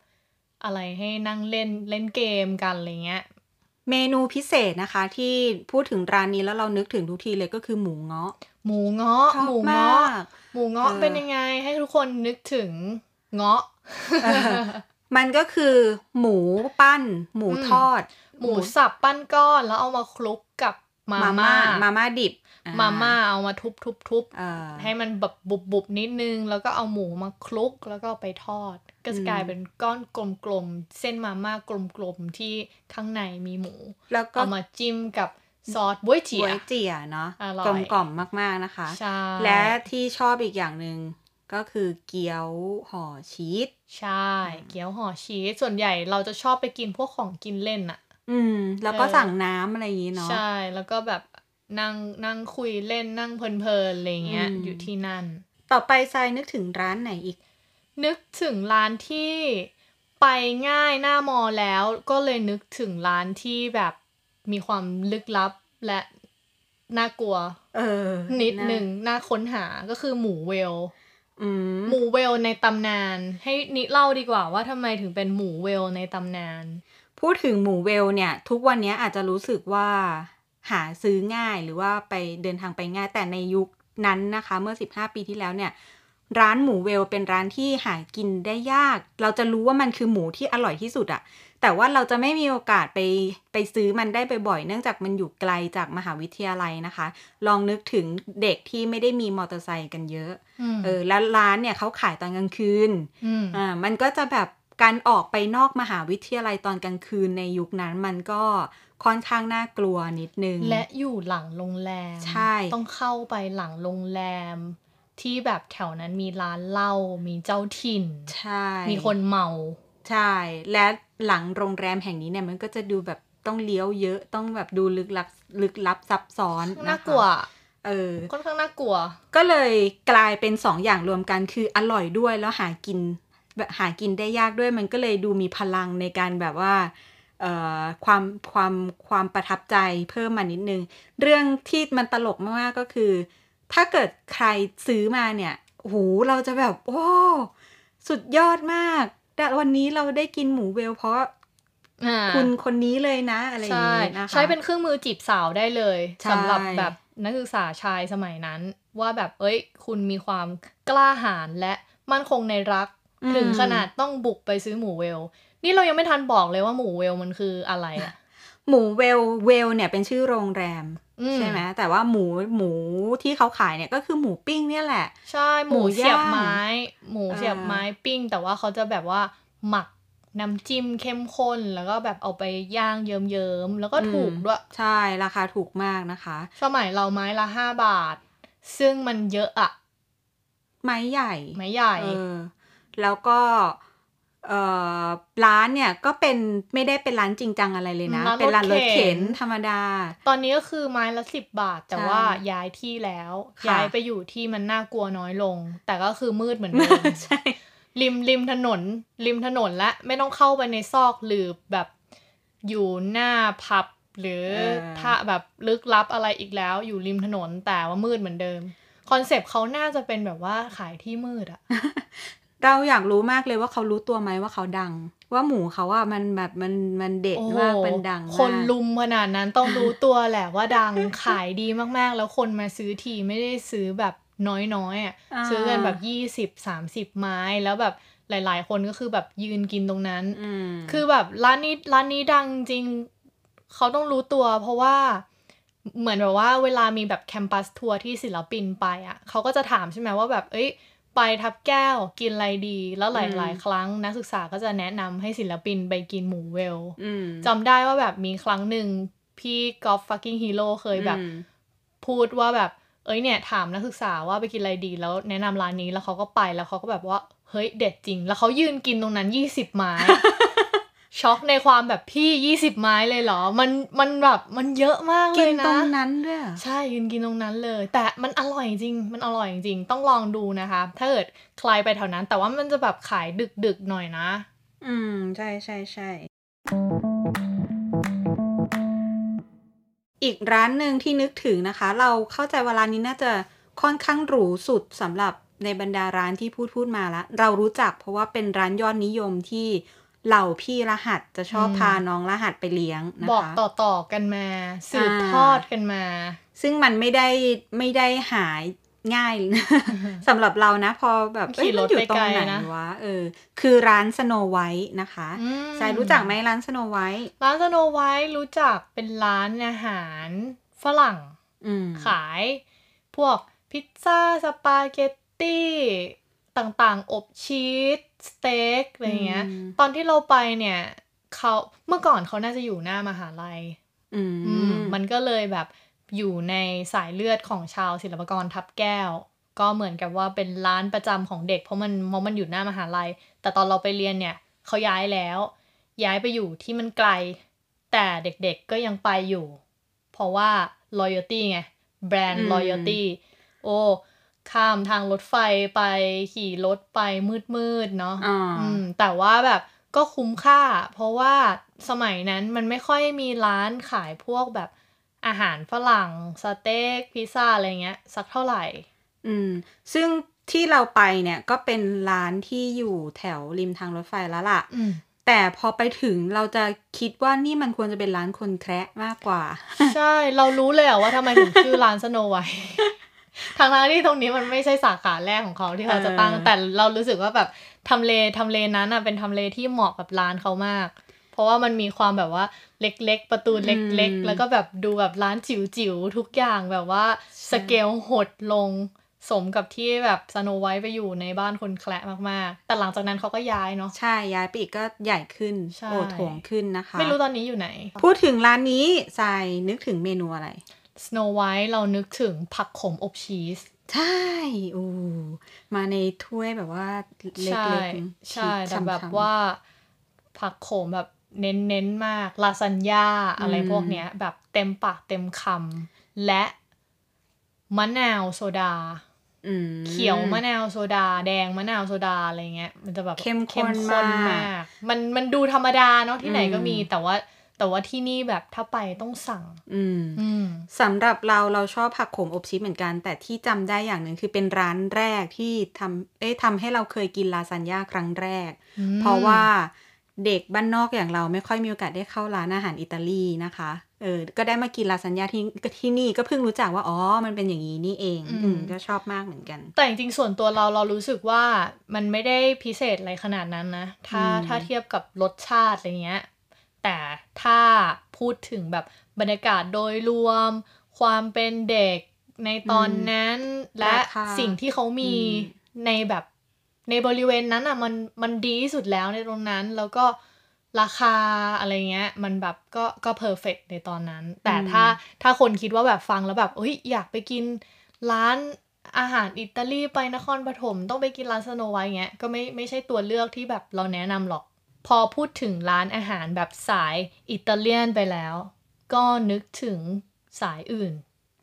อะไรให้นั่งเล่นเล่นเกมกันอะไรเงี้ย เมนูพิเศษนะคะ ที่พูดถึงร้านนี้แล้วเรานึกถึงทุกทีเลยก็คือหมูเงาะ หมูเงาะชอบหมูมาเงาะกหมูเงาะเออเป็นยังไงให้ทุกคนนึกถึงเงาะเออมันก็คือหมูปั้น หมูอืมทอด หมูสับปั้นก้อนแล้วเอามาคลุกกับมามาม่าม่ามาม่าดิบอ่มาม่าเอามาทุบทุบทุบเอ่อให้มันแบบบุบบุบๆนิดนึง แล้วก็เอาหมูมาคลุกแล้วก็เอาไปทอด ก็จะอืมกลายเป็นก้อนกลมๆ เส้นมาม่ากลมๆ ที่ข้างในมีหมู แล้วก็เอามาจิ้มกับซอสบ๊วยเจีบยวยเจี๋ยเนาะอร่อยกลมกล่อมมากๆนะคะใช่และที่ชอบอีกอย่างหนึ่งก็คือเกี๊ยวห่อชีสใช่ เกี๊ยวห่อชีสส่วนใหญ่เราจะชอบไปกินพวกของกินเล่นอะอืม แล้วก็เออสั่งน้ำอะไรอย่างนี้เนาะใช่แล้วก็แบบนั่งนั่งคุยเล่นนั่งเพลินๆอะไรเงี้ยอืมอยู่ที่นั่น ต่อไปทรายนึกถึงร้านไหนอีก นึกถึงร้านที่ไปง่ายหน้ามอแล้วก็เลยนึกถึงร้านที่แบบมีความลึกลับและน่ากลัว เออ นิดหนึ่งน่าค้นหาก็คือหมูเวลอืมหมูเวลในตำนาน ให้นิเล่าดีกว่าว่าทำไมถึงเป็นหมูเวลในตำนาน พูดถึงหมูเวลเนี่ย ทุกวันนี้อาจจะรู้สึกว่าหาซื้อง่ายหรือว่าไปเดินทางไปง่ายแต่ในยุคนั้นนะคะ เมื่อ 15 ปีที่แล้วเนี่ย ร้านหมูเวลเป็นร้านที่หากินได้ยาก เราจะรู้ว่ามันคือหมูที่อร่อยที่สุดอะแต่ว่าเราจะไม่มีโอกาสไปไปซื้อมันได้บ่อยๆ เนื่องจากมันอยู่ไกลจากมหาวิทยาลัยนะคะ ลองนึกถึงเด็กที่ไม่ได้มีมอเตอร์ไซค์กันเยอะอืมเออ แล้วร้านเนี่ยเขาขายตอนกลางคืนอืมอ่า มันก็จะแบบการออกไปนอกมหาวิทยาลัยตอนกลางคืนในยุคนั้นมันก็ค่อนข้างน่ากลัวนิดนึง และอยู่หลังโรงแรม ใช่ ต้องเข้าไปหลังโรงแรม ที่แบบแถวนั้นมีร้านเหล้ามีเจ้าถิ่น ใช่ มีคนเมา ใช่ และหลังโรงแรมแห่งนี้เนี่ยมันก็จะดูแบบต้องเลี้ยวเยอะต้องแบบดูลึกลับลึกลับซับซ้อนนะคะน่ากลัวเออค่อนข้างน่ากลัว ก็เลยกลายเป็นสองอย่างรวมกันคืออร่อยด้วยแล้วหากินแบบหากินได้ยากด้วยมันก็เลยดูมีพลังในการแบบว่าเอ่อความความความประทับใจเพิ่มมานิดนึง เรื่องที่มันตลกมากๆก็คือ ถ้าเกิดใครซื้อมาเนี่ยโอ้โหเราจะแบบ โอ้ สุดยอดมาก แต่วันนี้เราได้กินหมูเวลเพราะอ่าคุณคนนี้เลยนะ อะไรอย่างใช่นี้นะคะใช้เป็นเครื่องมือจีบสาวได้เลยใช่สำหรับแบบนักศึกษาชายสมัยนั้น ว่าแบบเอ้ย คุณมีความกล้าหาญและมั่นคงในรักอืมถึงขนาดต้องบุกไปซื้อหมูเวล นี่เรายังไม่ทันบอกเลยว่าหมูเวลมันคืออะไรอะ หมูเวลเวลเนี่ยเป็นชื่อโรงแรมอืใช่ไหมแต่ว่าหมูหมูที่เขาขายเนี่ยก็คือหมูปิ้งเนี่ยแหละ ใช่หมูหมูเสียบย่างไม้ หมูเออเสียบไม้ปิ้ง แต่ว่าเขาจะแบบว่าหมักน้ำจิ้มเข้มข้นแล้วก็แบบเอาไปย่างเยิ้มๆแล้วก็ถูกด้วย ใช่ราคาถูกมากนะคะ สมัยเราไม้ละห้าบาท ซึ่งมันเยอะอะไม้ใหญ่ไม้ใหญ่เออแล้วก็เอ่อ ร้านเนี่ยก็เป็นไม่ได้เป็นร้านจริงจังอะไรเลยนะร้านรถเป็นร้านรถเข็เข็นนธรรมดา ตอนนี้ก็คือไม้ละสิบบาท แต่ใช่ว่าย้ายที่แล้วค่ะย้ายไปอยู่ที่มันน่ากลัวน้อยลง แต่ก็คือมืดเหมือนเดิมใช่ริมริมถนน ริมถนนและไม่ต้องเข้าไปในซอกหรือแบบอยู่หน้าผับหรือเออถ้าแบบลึกลับอะไรอีกแล้ว อยู่ริมถนนแต่ว่ามืดเหมือนเดิมคอนเซปต์เขาน่าจะเป็นแบบว่าขายที่มืดอะ เราอยากรู้มากเลยว่าเขารู้ตัวไหมว่าเขาดัง ว่าหมูเขาอะมันแบบมันมันเด็ดโอ้โหมากมันดังมากคนลุมขนาดนั้นต้องรู้ตัวแหละว่าดังขายดีมากๆ แล้วคนมาซื้อทีไม่ได้ซื้อแบบน้อยๆอะอ่าซื้อกันแบบยี่สิบสามสิบไม้แล้วแบบหลาย ๆ คนก็คือแบบยืนกินตรงนั้นอืมคือแบบร้านนี้ร้านนี้ดังจริง เขาต้องรู้ตัว เพราะว่าเหมือนแบบว่าเวลามีแบบ campus tour ที่ศิลปินไปอะเขาก็จะถามใช่ไหมว่าแบบเอ้ย ไปทับแก้วกินอะไรดี แล้วหลายๆ ครั้งนักศึกษาก็จะแนะนำให้ศิลปินไปกินหมูเวลอืมจำได้ว่าแบบมีครั้งหนึ่งพี่กอล์ฟ Fucking Hero เคยแบบอืมพูดว่าแบบ เอ้ยเนี่ย ถามนักศึกษาว่าไปกินอะไรดีแล้วแนะนำร้านนี้แล้วเขาก็ไปแล้วเขาก็แบบว่าเฮ้ยเด็ดจริง แล้วเขายืนกินตรงนั้นยี่สิบไม้ ช็อกในความแบบพี่ยี่สิบไม้เลยเหรอ มันมันแบบมันเยอะมากเลกินยนะตรงนั้นด้วยเหรอใช่ยืนกินตรงนั้นเลย แต่มันอร่อยจริง มันอร่อยจริงต้องลองดูนะคะ ถ้าเกิดใครไปแถวนั้น แต่ว่ามันจะแบบขายดึกๆหน่อยนะ อืม ใช่ใช่ใช่อีกร้านหนึ่งที่นึกถึงนะคะ เราเข้าใจว่าร้านนี้น่าจะค่อนข้างหรูสุดสำหรับในบรรดาร้านที่พูดพูดมาแล้วเรารู้จักเพราะว่าเป็นร้านยอดนิยมที่ เหล่าพี่รหัสจะชอบอืมพาน้องรหัสไปเลี้ยงนะคะบอกต่อๆกันมา สืบอ่าทอดกันมา ซึ่งมันไม่ได้ไม่ได้หายง่ายสำหรับเรานะ พอแบบเอ้ยขี่รมัถนอยู่ไปตรไกลงไหนนะวะเออ คือร้านสโนไวท์นะคะอืมใช่รู้จักไหมร้านสโนไวท์ร้านสโนไวท์รู้จักเป็นร้านอาหารฝรั่งอืมขาย พวกพิซซ่าสปาเกตตี้ ต่างๆ อบชีส สเต็กอะไรเงี้ยอืมตอนที่เราไปเนี่ยเขาเมื่อก่อนเขาน่าจะอยู่หน้ามหาลัยอืมอืมมันก็เลยแบบอยู่ในสายเลือดของชาวศิลปากรทับแก้ว ก็เหมือนกับว่าเป็นร้านประจำของเด็กเพราะมันเพราะมันอยู่หน้ามหาลัย แต่ตอนเราไปเรียนเนี่ยเขาย้ายแล้ว ย้ายไปอยู่ที่มันไกล แต่เด็กๆก็ยังไปอยู่ เพราะว่า loyalty ไงแบรนด์ loyalty โอ้ ข้ามทางรถไฟไปขี่รถไปมืดๆเนาะอ่าอืมแต่ว่าแบบก็คุ้มค่า เพราะว่าสมัยนั้นมันไม่ค่อยมีร้านขายพวกแบบอาหารฝรั่งสเต็กพิซซ่าอะไรเงี้ย สักเท่าไหร่ อืม ซึ่งที่เราไปเนี่ยก็เป็นร้านที่อยู่แถวริมทางรถไฟแล้วล่ะอืมแต่พอไปถึงเราจะคิดว่านี่มันควรจะเป็นร้านคนแคระมากกว่า ใช่ เรารู้เลยอะว่าทำไมถึงชื่อร้านสโนไวท์ ทางนั้นที่ตรงนี้มันไม่ใช่สาขาแรกของเขาที่เขาจะตั้งเออแต่เรารู้สึกว่าแบบทำเลทำเลนั้นอะเป็นทำเลที่เหมาะกับร้านเขามาก เพราะว่ามันมีความแบบว่าเล็กๆ ประตูเล็กๆ แล้วก็แบบดูแบบร้านจิ๋วๆ ทุกอย่างแบบว่าสเกลหดลงสมกับที่แบบสโนไวท์ไปอยู่ในบ้านคนแคละมากๆ แต่หลังจากนั้นเขาก็ย้ายเนาะ ใช่ ย้ายไปอีกก็ใหญ่ขึ้นใช่โอโถงขึ้นนะคะ ไม่รู้ตอนนี้อยู่ไหน พูดถึงร้านนี้ทรายนึกถึงเมนูอะไร Snow White เรานึกถึงผักขมอบชีส ใช่อู้มาในถ้วยแบบว่าเล็กใช่ๆใช่ชีสแต่แบบฉ่ำๆว่าผักโขมแบบเน้นเน้นๆมาก ลาซานญ่าอะไรอืมพวกเนี้ย แบบเต็มปากเต็มคำและมะนาวโซดาอืมเขียวมะนาวโซดา แดงมะนาวโซดาอะไรเงี้ย มันจะแบบเข้มข้นมาก มันมันดูธรรมดาเนาะที่ไหนก็มีอืมแต่ว่า แต่ว่าที่นี่แบบถ้าไปต้องสั่งอืมอืมสำหรับเราเราชอบผักโขมอบชีสเหมือนกัน แต่ที่จำได้อย่างหนึ่งคือเป็นร้านแรกที่ทำเอ้ยทำให้เราเคยกินลาซานญ่าครั้งแรกอืมเพราะว่าเด็กบ้านนอกอย่างเราไม่ค่อยมีโอกาสได้เข้าร้านอาหารอิตาลีนะคะ เออ ก็ได้มากินลาซานญ่าที่ที่นี่ก็เพิ่งรู้จักว่า อ๋อ มันเป็นอย่างนี้นี่เอง อืมก็ชอบมากเหมือนกัน แต่จริงๆส่วนตัวเราเรารู้สึกว่ามันไม่ได้พิเศษอะไรขนาดนั้นนะ ถ้าอืมถ้าเทียบกับรสชาติอะไรเงี้ย แต่ถ้าพูดถึงแบบบรรยากาศโดยรวม ความเป็นเด็กในตอนนั้น และราคาสิ่งที่เขามีอืมในแบบในบริเวณนั้นอะมันมันดีที่สุดแล้วในตรงนั้นแล้วก็ราคาอะไรเงี้ย มันแบบก็ก็ perfect ในตอนนั้น แต่ถ้าถ้าคนคิดว่าแบบฟังแล้วแบบเอ้ยอยากไปกินร้านอาหารอิตาลีไปนครปฐมต้องไปกินร้าน Snow White เงี้ยก็ไม่ไม่ใช่ตัวเลือกที่แบบเราแนะนำหรอก พอพูดถึงร้านอาหารแบบสายอิตาเลียนไปแล้ว ก็นึกถึงสายอื่น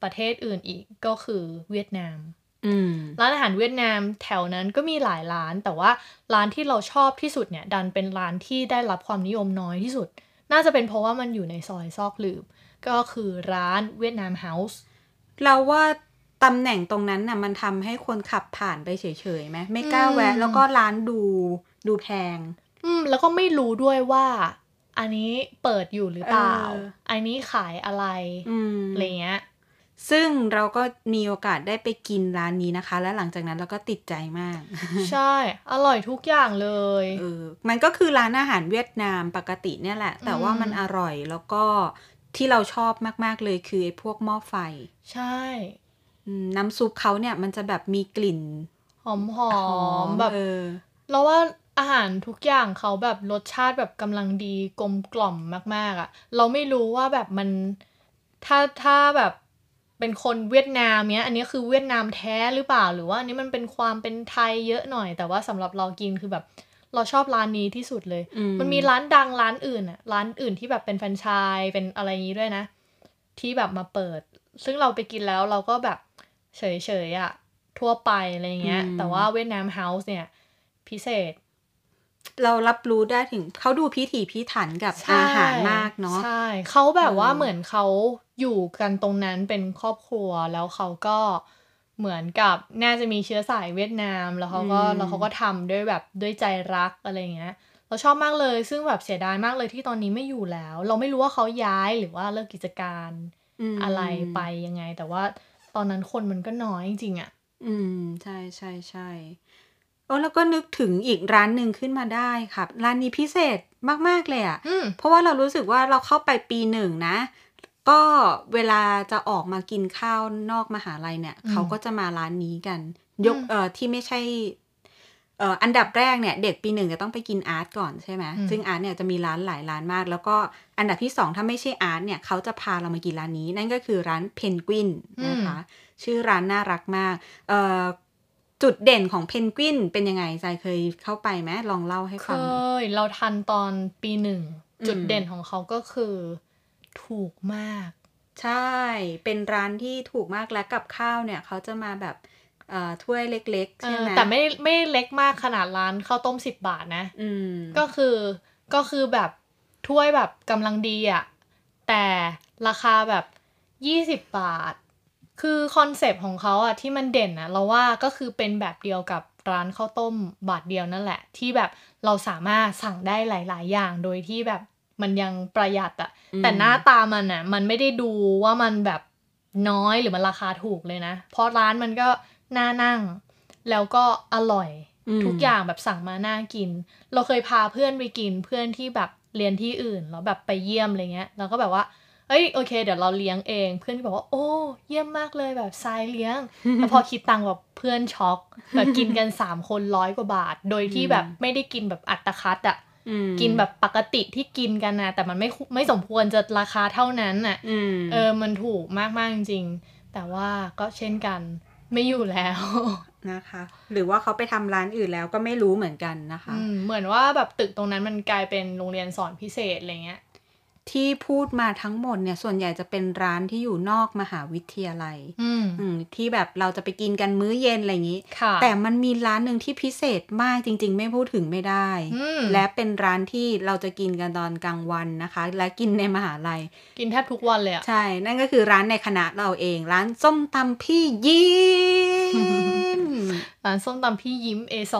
ประเทศอื่นอีกก็คือเวียดนามอืมร้านอาหารเวียดนามแถวนั้นก็มีหลายร้าน แต่ว่าร้านที่เราชอบที่สุดเนี่ย ดันเป็นร้านที่ได้รับความนิยมน้อยที่สุด น่าจะเป็นเพราะว่ามันอยู่ในซอยซอกหลืบ ก็คือร้านเวียดนามเฮาส์เราว่าตำแหน่งตรงนั้นน่ะมันทำให้คนขับผ่านไปเฉยๆไหมไม่กล้าแวะ แล้วก็ร้านดูดูแพง อืม แล้วก็ไม่รู้ด้วยว่า อันนี้เปิดอยู่หรือเปล่าเอออันนี้ขายอะไรอืมอะไรเงี้ยซึ่งเราก็มีโอกาสได้ไปกินร้านนี้นะคะ และหลังจากนั้นเราก็ติดใจมาก ใช่ อร่อยทุกอย่างเลยเออมันก็คือร้านอาหารเวียดนามปกติเนี่ยแหละ แต่ว่าอืมมันอร่อยแล้วก็ที่เราชอบมาก ๆ เลยคือไอ้พวกหม้อไฟ ใช่อืมน้ำซุปเขาเนี่ยมันจะแบบมีกลิ่น หอมหอมแบบเออเราว่า อาหารทุกอย่างเขาแบบรสชาติแบบกำลังดีกลมกล่อมมาก ๆอะ่ะ เราไม่รู้ว่าแบบมันถ้าถ้าแบบเป็นคนเวียดนามเนี้ย อันนี้คือเวียดนามแท้หรือเปล่า หรือว่าอันนี้มันเป็นความเป็นไทยเยอะหน่อย แต่ว่าสำหรับเรากินคือแบบ เราชอบร้านนี้ที่สุดเลยอืมมันมีร้านดังร้านอื่นอะร้านอื่นที่แบบเป็นแฟรนไชส์เป็นอะไรอย่างนี้ด้วยนะ ที่แบบมาเปิด ซึ่งเราไปกินแล้วเราก็แบบเฉยๆอะทั่วไปอะไรเงี้ยอืมแต่ว่าเวียดนามเฮาส์เนี่ย พิเศษ เรารับรู้ได้ถึงเขาดูพิถีพิถันกับใช่อาหารมากเนาะใช่เขาแบบว่าเออเหมือนเขาอยู่กันตรงนั้นเป็นครอบครัวแล้วเขาก็เหมือนกับน่าจะมีเชื้อสายเวียดนามแล้วเขาก็แล้วเขาก็ทำด้วยแบบด้วยใจรักอะไรเงี้ยเราชอบมากเลย ซึ่งแบบเสียดายมากเลยที่ตอนนี้ไม่อยู่แล้ว เราไม่รู้ว่าเขาย้ายหรือว่าเลิกกิจการมอะไรไปยังไง แต่ว่าตอนนั้นคนมันก็น้อยจริงๆอะอืม ใช่ใช่ใช่ โอ้แล้วก็นึกถึงอีกร้านหนึ่งขึ้นมาได้ครับร้านนี้พิเศษมาก ๆ เลยอะ่ะอืมเพราะว่าเรารู้สึกว่าเราเข้าไปปีหนึ่งนะ ก็เวลาจะออกมากินข้าวนอกมหาลัยเนี่ยอืมเขาก็จะมาร้านนี้กัน ยกอืมเอ่อที่ไม่ใช่เอ่ออันดับแรกเนี่ย เด็กปีหนึ่งจะต้องไปกินอาร์ตก่อนใช่ไหมอืมซึ่งอาร์ตเนี่ยจะมีร้านหลายร้านมาก แล้วก็อันดับที่สองถ้าไม่ใช่อาร์ตเนี่ยเขาจะพาเรามากินร้านนี้ นั่นก็คือร้านเพนกวินนะคะชื่อร้านน่ารักมากเอ่อ จุดเด่นของเพนกวินเป็นยังไงใจเคยเข้าไปไหมลองเล่าให้เคฟังหน่อยยเราทันตอนปีหนึ่งอืมจุดเด่นของเขาก็คือ ถูกมาก ใช่ เป็นร้านที่ถูกมากและกับข้าวเนี่ยเขาจะมาแบบเอ่อถ้วยเล็กๆเอใช่อไหมแต่ไม่ไม่เล็กมากขนาดร้านข้าวต้มสิบบาทนะอืมก็คือก็คือแบบถ้วยแบบกำลังดีอะแต่ราคาแบบยี่สิบบาท คือคอนเซปต์ของเขาอะที่มันเด่นอะเราว่าก็คือเป็นแบบเดียวกับร้านข้าวต้มบาทเดียวนั่นแหละ ที่แบบเราสามารถสั่งได้หลาย ๆ อย่างโดยที่แบบมันยังประหยัดอะอืมแต่หน้าตามันอะมันไม่ได้ดูว่ามันแบบน้อยหรือมันราคาถูกเลยนะ เพราะร้านมันก็น่านั่ง แล้วก็อร่อยมทุกอย่างแบบสั่งมาน่ากิน เราเคยพาเพื่อนไปกินเพื่อนที่แบบเรียนที่อื่นแล้วแบบไปเยี่ยมอะไรเงี้ยแล้วก็แบบว่า เอ้ยโอเค เดี๋ยวเราเลี้ยงเอง เพื่อนก็บอกว่า โอ้เยี่ยมมากเลยแบบทรายเลี้ยงแล้วพอคิดตังค์แบบเพื่อนช็อกแบบกินกันสามคนร้อยกว่าบาท โดยที่แบบไม่ได้กินแบบอัตคัดอะอืมกินแบบปกติที่กินกันนะแต่มันไม่คุไม่สมควรจะราคาเท่านั้นน่ะอืมเออมันถูกมากๆจริงๆ แต่ว่าก็เช่นกันไม่อยู่แล้วนะคะ หรือว่าเขาไปทำร้านอื่นแล้วก็ไม่รู้เหมือนกันนะคะอืมเหมือนว่าแบบตึกตรงนั้นมันกลายเป็นโรงเรียนสอนพิเศษอะไรเงี้ย ที่พูดมาทั้งหมดเนี่ยส่วนใหญ่จะเป็นร้านที่อยู่นอกมหาวิทยาลัยอืมอืมที่แบบเราจะไปกินกันมื้อเย็นอะไรอย่างนี้ค่ะแต่มันมีร้านหนึ่งที่พิเศษมากจริง ๆ ไม่พูดถึงไม่ได้อืมและเป็นร้านที่เราจะกินกันตอนกลางวันนะคะ และกินในมหาลัย กินแทบทุกวันเลยอะใช่ นั่นก็คือร้านในคณะเราเองร้านส้มตำพี่ยิ้มร้านส้มตำพี่ยิ้ม A2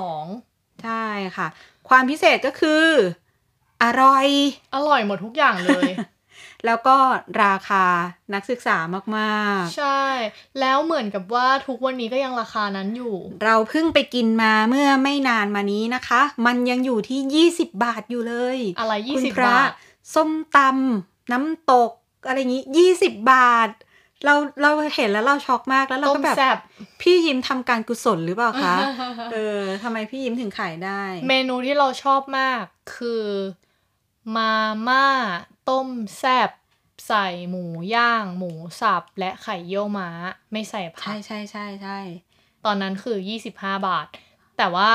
ใช่ค่ะ ความพิเศษก็คือ อร่อย อร่อยหมดทุกอย่างเลย แล้วก็ราคานักศึกษามากใช่ แล้วเหมือนกับว่าทุกวันนี้ก็ยังราคานั้นอยู่ๆเราเพิ่งไปกินมาเมื่อไม่นานมานี้นะคะ มันยังอยู่ที่ 20 บาทอยู่เลย อะไรคุณ20พระบาท ส้มตำน้ำตก อะไรอย่างนี้ 20 บาทเราเราเห็นแล้วเราช็อกมากแล้วเราต้มก็แบบแซ่บพี่ยิ้มทำการกุศลหรือเปล่าคะ เออทำไมพี่ยิ้มถึงขายได้ เมนูที่เราชอบมากคือ มาม่า ต้มแซ่บใส่หมูย่าง หมูสับ และไข่เยี่ยวม้า ไม่ใส่ผัใช่กใช่ใช่ใช่ตอนนั้นคือ25บาท แต่ว่า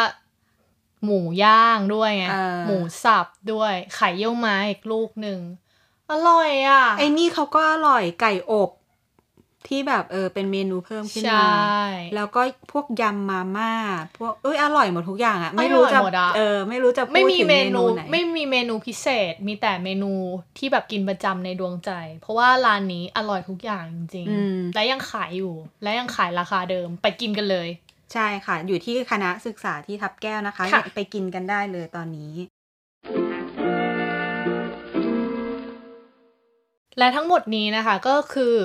หมูย่างด้วยไงเออหมูสับด้วย ไข่เยี่ยวม้าอีกลูกหนึ่ง อร่อยอะ ไอ้นี่เขาก็อร่อยไก่อบ ที่แบบเออเป็นเมนูเพิ่มขึ้นใชมา่แล้วก็พวกยำมาม่าพวกเอ้ยอร่อยหมดทุกอย่างอะไม่รู้จะอร่อยหมดอะเออไม่รู้จะพูดไม่มีถึงเมเมนูนูไหนไม่มีเมนูพิเศษ มีแต่เมนูที่แบบกินประจำในดวงใจ เพราะว่าร้านนี้อร่อยทุกอย่างจริงอืมๆและยังขายอยู่ และยังขายราคาเดิมไปกินกันเลย ใช่ค่ะ อยู่ที่คณะศึกษาที่ทับแก้วนะคะค่ะไปกินกันได้เลยตอนนี้และทั้งหมดนี้นะคะก็คือ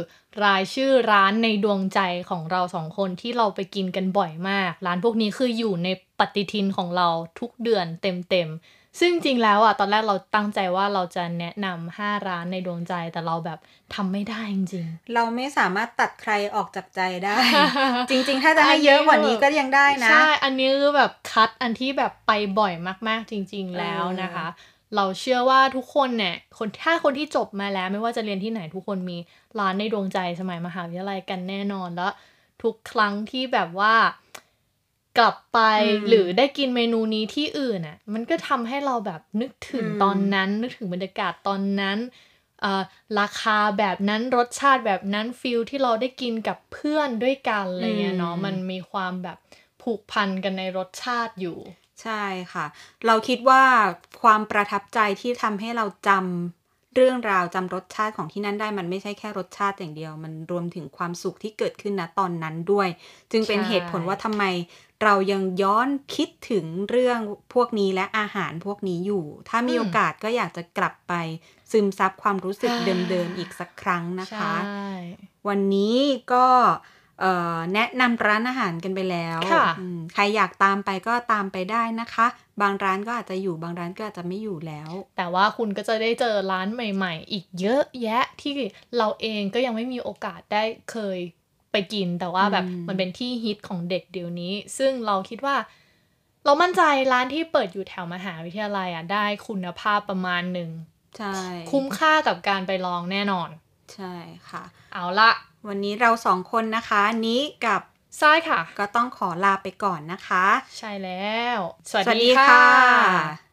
รายชื่อร้านในดวงใจของเราสองคนที่เราไปกินกันบ่อยมาก ร้านพวกนี้คืออยู่ในปฏิทินของเราทุกเดือนเต็มๆ ซึ่งจริงแล้วอะตอนแรกเราตั้งใจว่าเราจะแนะนำห้าร้านในดวงใจแต่เราแบบทำไม่ได้จริงเราไม่สามารถตัดใครออกจากใจได้ๆจริง ๆ ถ้าจะให้เยอะกว่านี้ก็ยังได้นะ ใช่ อันนี้คือแบบคัดอันที่แบบไปบ่อยมากๆจริง ๆ แล้วนะคะ เราเชื่อว่าทุกคนเนี่ยคนถ้าคนที่จบมาแล้ว ไม่ว่าจะเรียนที่ไหนทุกคนมีร้านในดวงใจสมัยมหาวิทยาลัยกันแน่นอนแล้วทุกครั้งที่แบบว่ากลับไปอืมหรือได้กินเมนูนี้ที่อื่นอะมันก็ทำให้เราแบบนึกถึงอืมตอนนั้น นึกถึงบรรยากาศตอนนั้นเอ่อราคาแบบนั้นรสชาติแบบนั้นฟิลที่เราได้กินกับเพื่อนด้วยกันอะไรเงี้ยเนาะมันมีความแบบผูกพันกันในรสชาติอยู่ ใช่ค่ะ เราคิดว่าความประทับใจที่ทำให้เราจำเรื่องราวจำรสชาติของที่นั่นได้มันไม่ใช่แค่รสชาติอย่างเดียว มันรวมถึงความสุขที่เกิดขึ้นณตอนนั้นด้วย จึงเป็นใช่เหตุผลว่าทำไมเรายังย้อนคิดถึงเรื่องพวกนี้และอาหารพวกนี้อยู่ ถ้ามีโอกาสก็อยากจะกลับไปซึมซับความรู้สึกเดิมๆอีกสักครั้งนะคะใช่วันนี้ก็เอ่อ แนะนำร้านอาหารกันไปแล้วค่ะอืมใครอยากตามไปก็ตามไปได้นะคะ บางร้านก็อาจจะอยู่บางร้านก็อาจจะไม่อยู่แล้ว แต่ว่าคุณก็จะได้เจอร้านใหม่ ๆ อีกเยอะแยะที่เราเองก็ยังไม่มีโอกาสได้เคยไปกิน แต่ว่าแบบอืมมันเป็นที่ฮิตของเด็กเดี๋ยวนี้ ซึ่งเราคิดว่า เรามั่นใจร้านที่เปิดอยู่แถวมหาวิทยาลัยอะได้คุณภาพประมาณหนึ่งใช่ คุ้มค่ากับการไปลองแน่นอน ใช่ค่ะ เอาละ วันนี้เราสองคนนะคะ นี้กับใช่ค่ะ ก็ต้องขอลาไปก่อนนะคะ ใช่แล้ว สวัสสวัสดีดีค่ะค่ะ